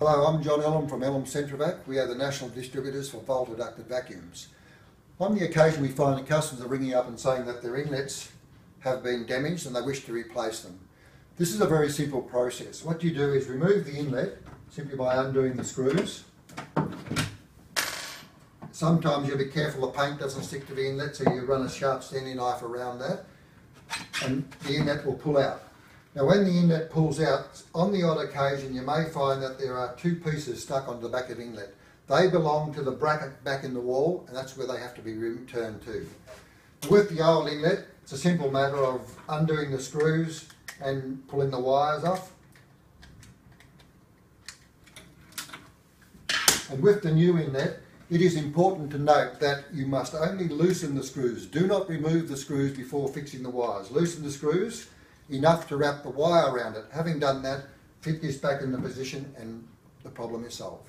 Hello, I'm John Ellum from Ellum Centrovac. We are the national distributors for volta ducted vacuums. On the occasion we find that customers are ringing up and saying that their inlets have been damaged and they wish to replace them. This is a very simple process. What you do is remove the inlet simply by undoing the screws. Sometimes you'll be careful the paint doesn't stick to the inlet so you run a sharp Stanley knife around that and the inlet will pull out. Now when the inlet pulls out, on the odd occasion you may find that there are two pieces stuck on the back of the inlet. They belong to the bracket back in the wall and that's where they have to be returned to. With the old inlet, it's a simple matter of undoing the screws and pulling the wires off. And with the new inlet, it is important to note that you must only loosen the screws. Do not remove the screws before fixing the wires. Loosen the screws enough to wrap the wire around it. Having done that, fit this back in the position and the problem is solved.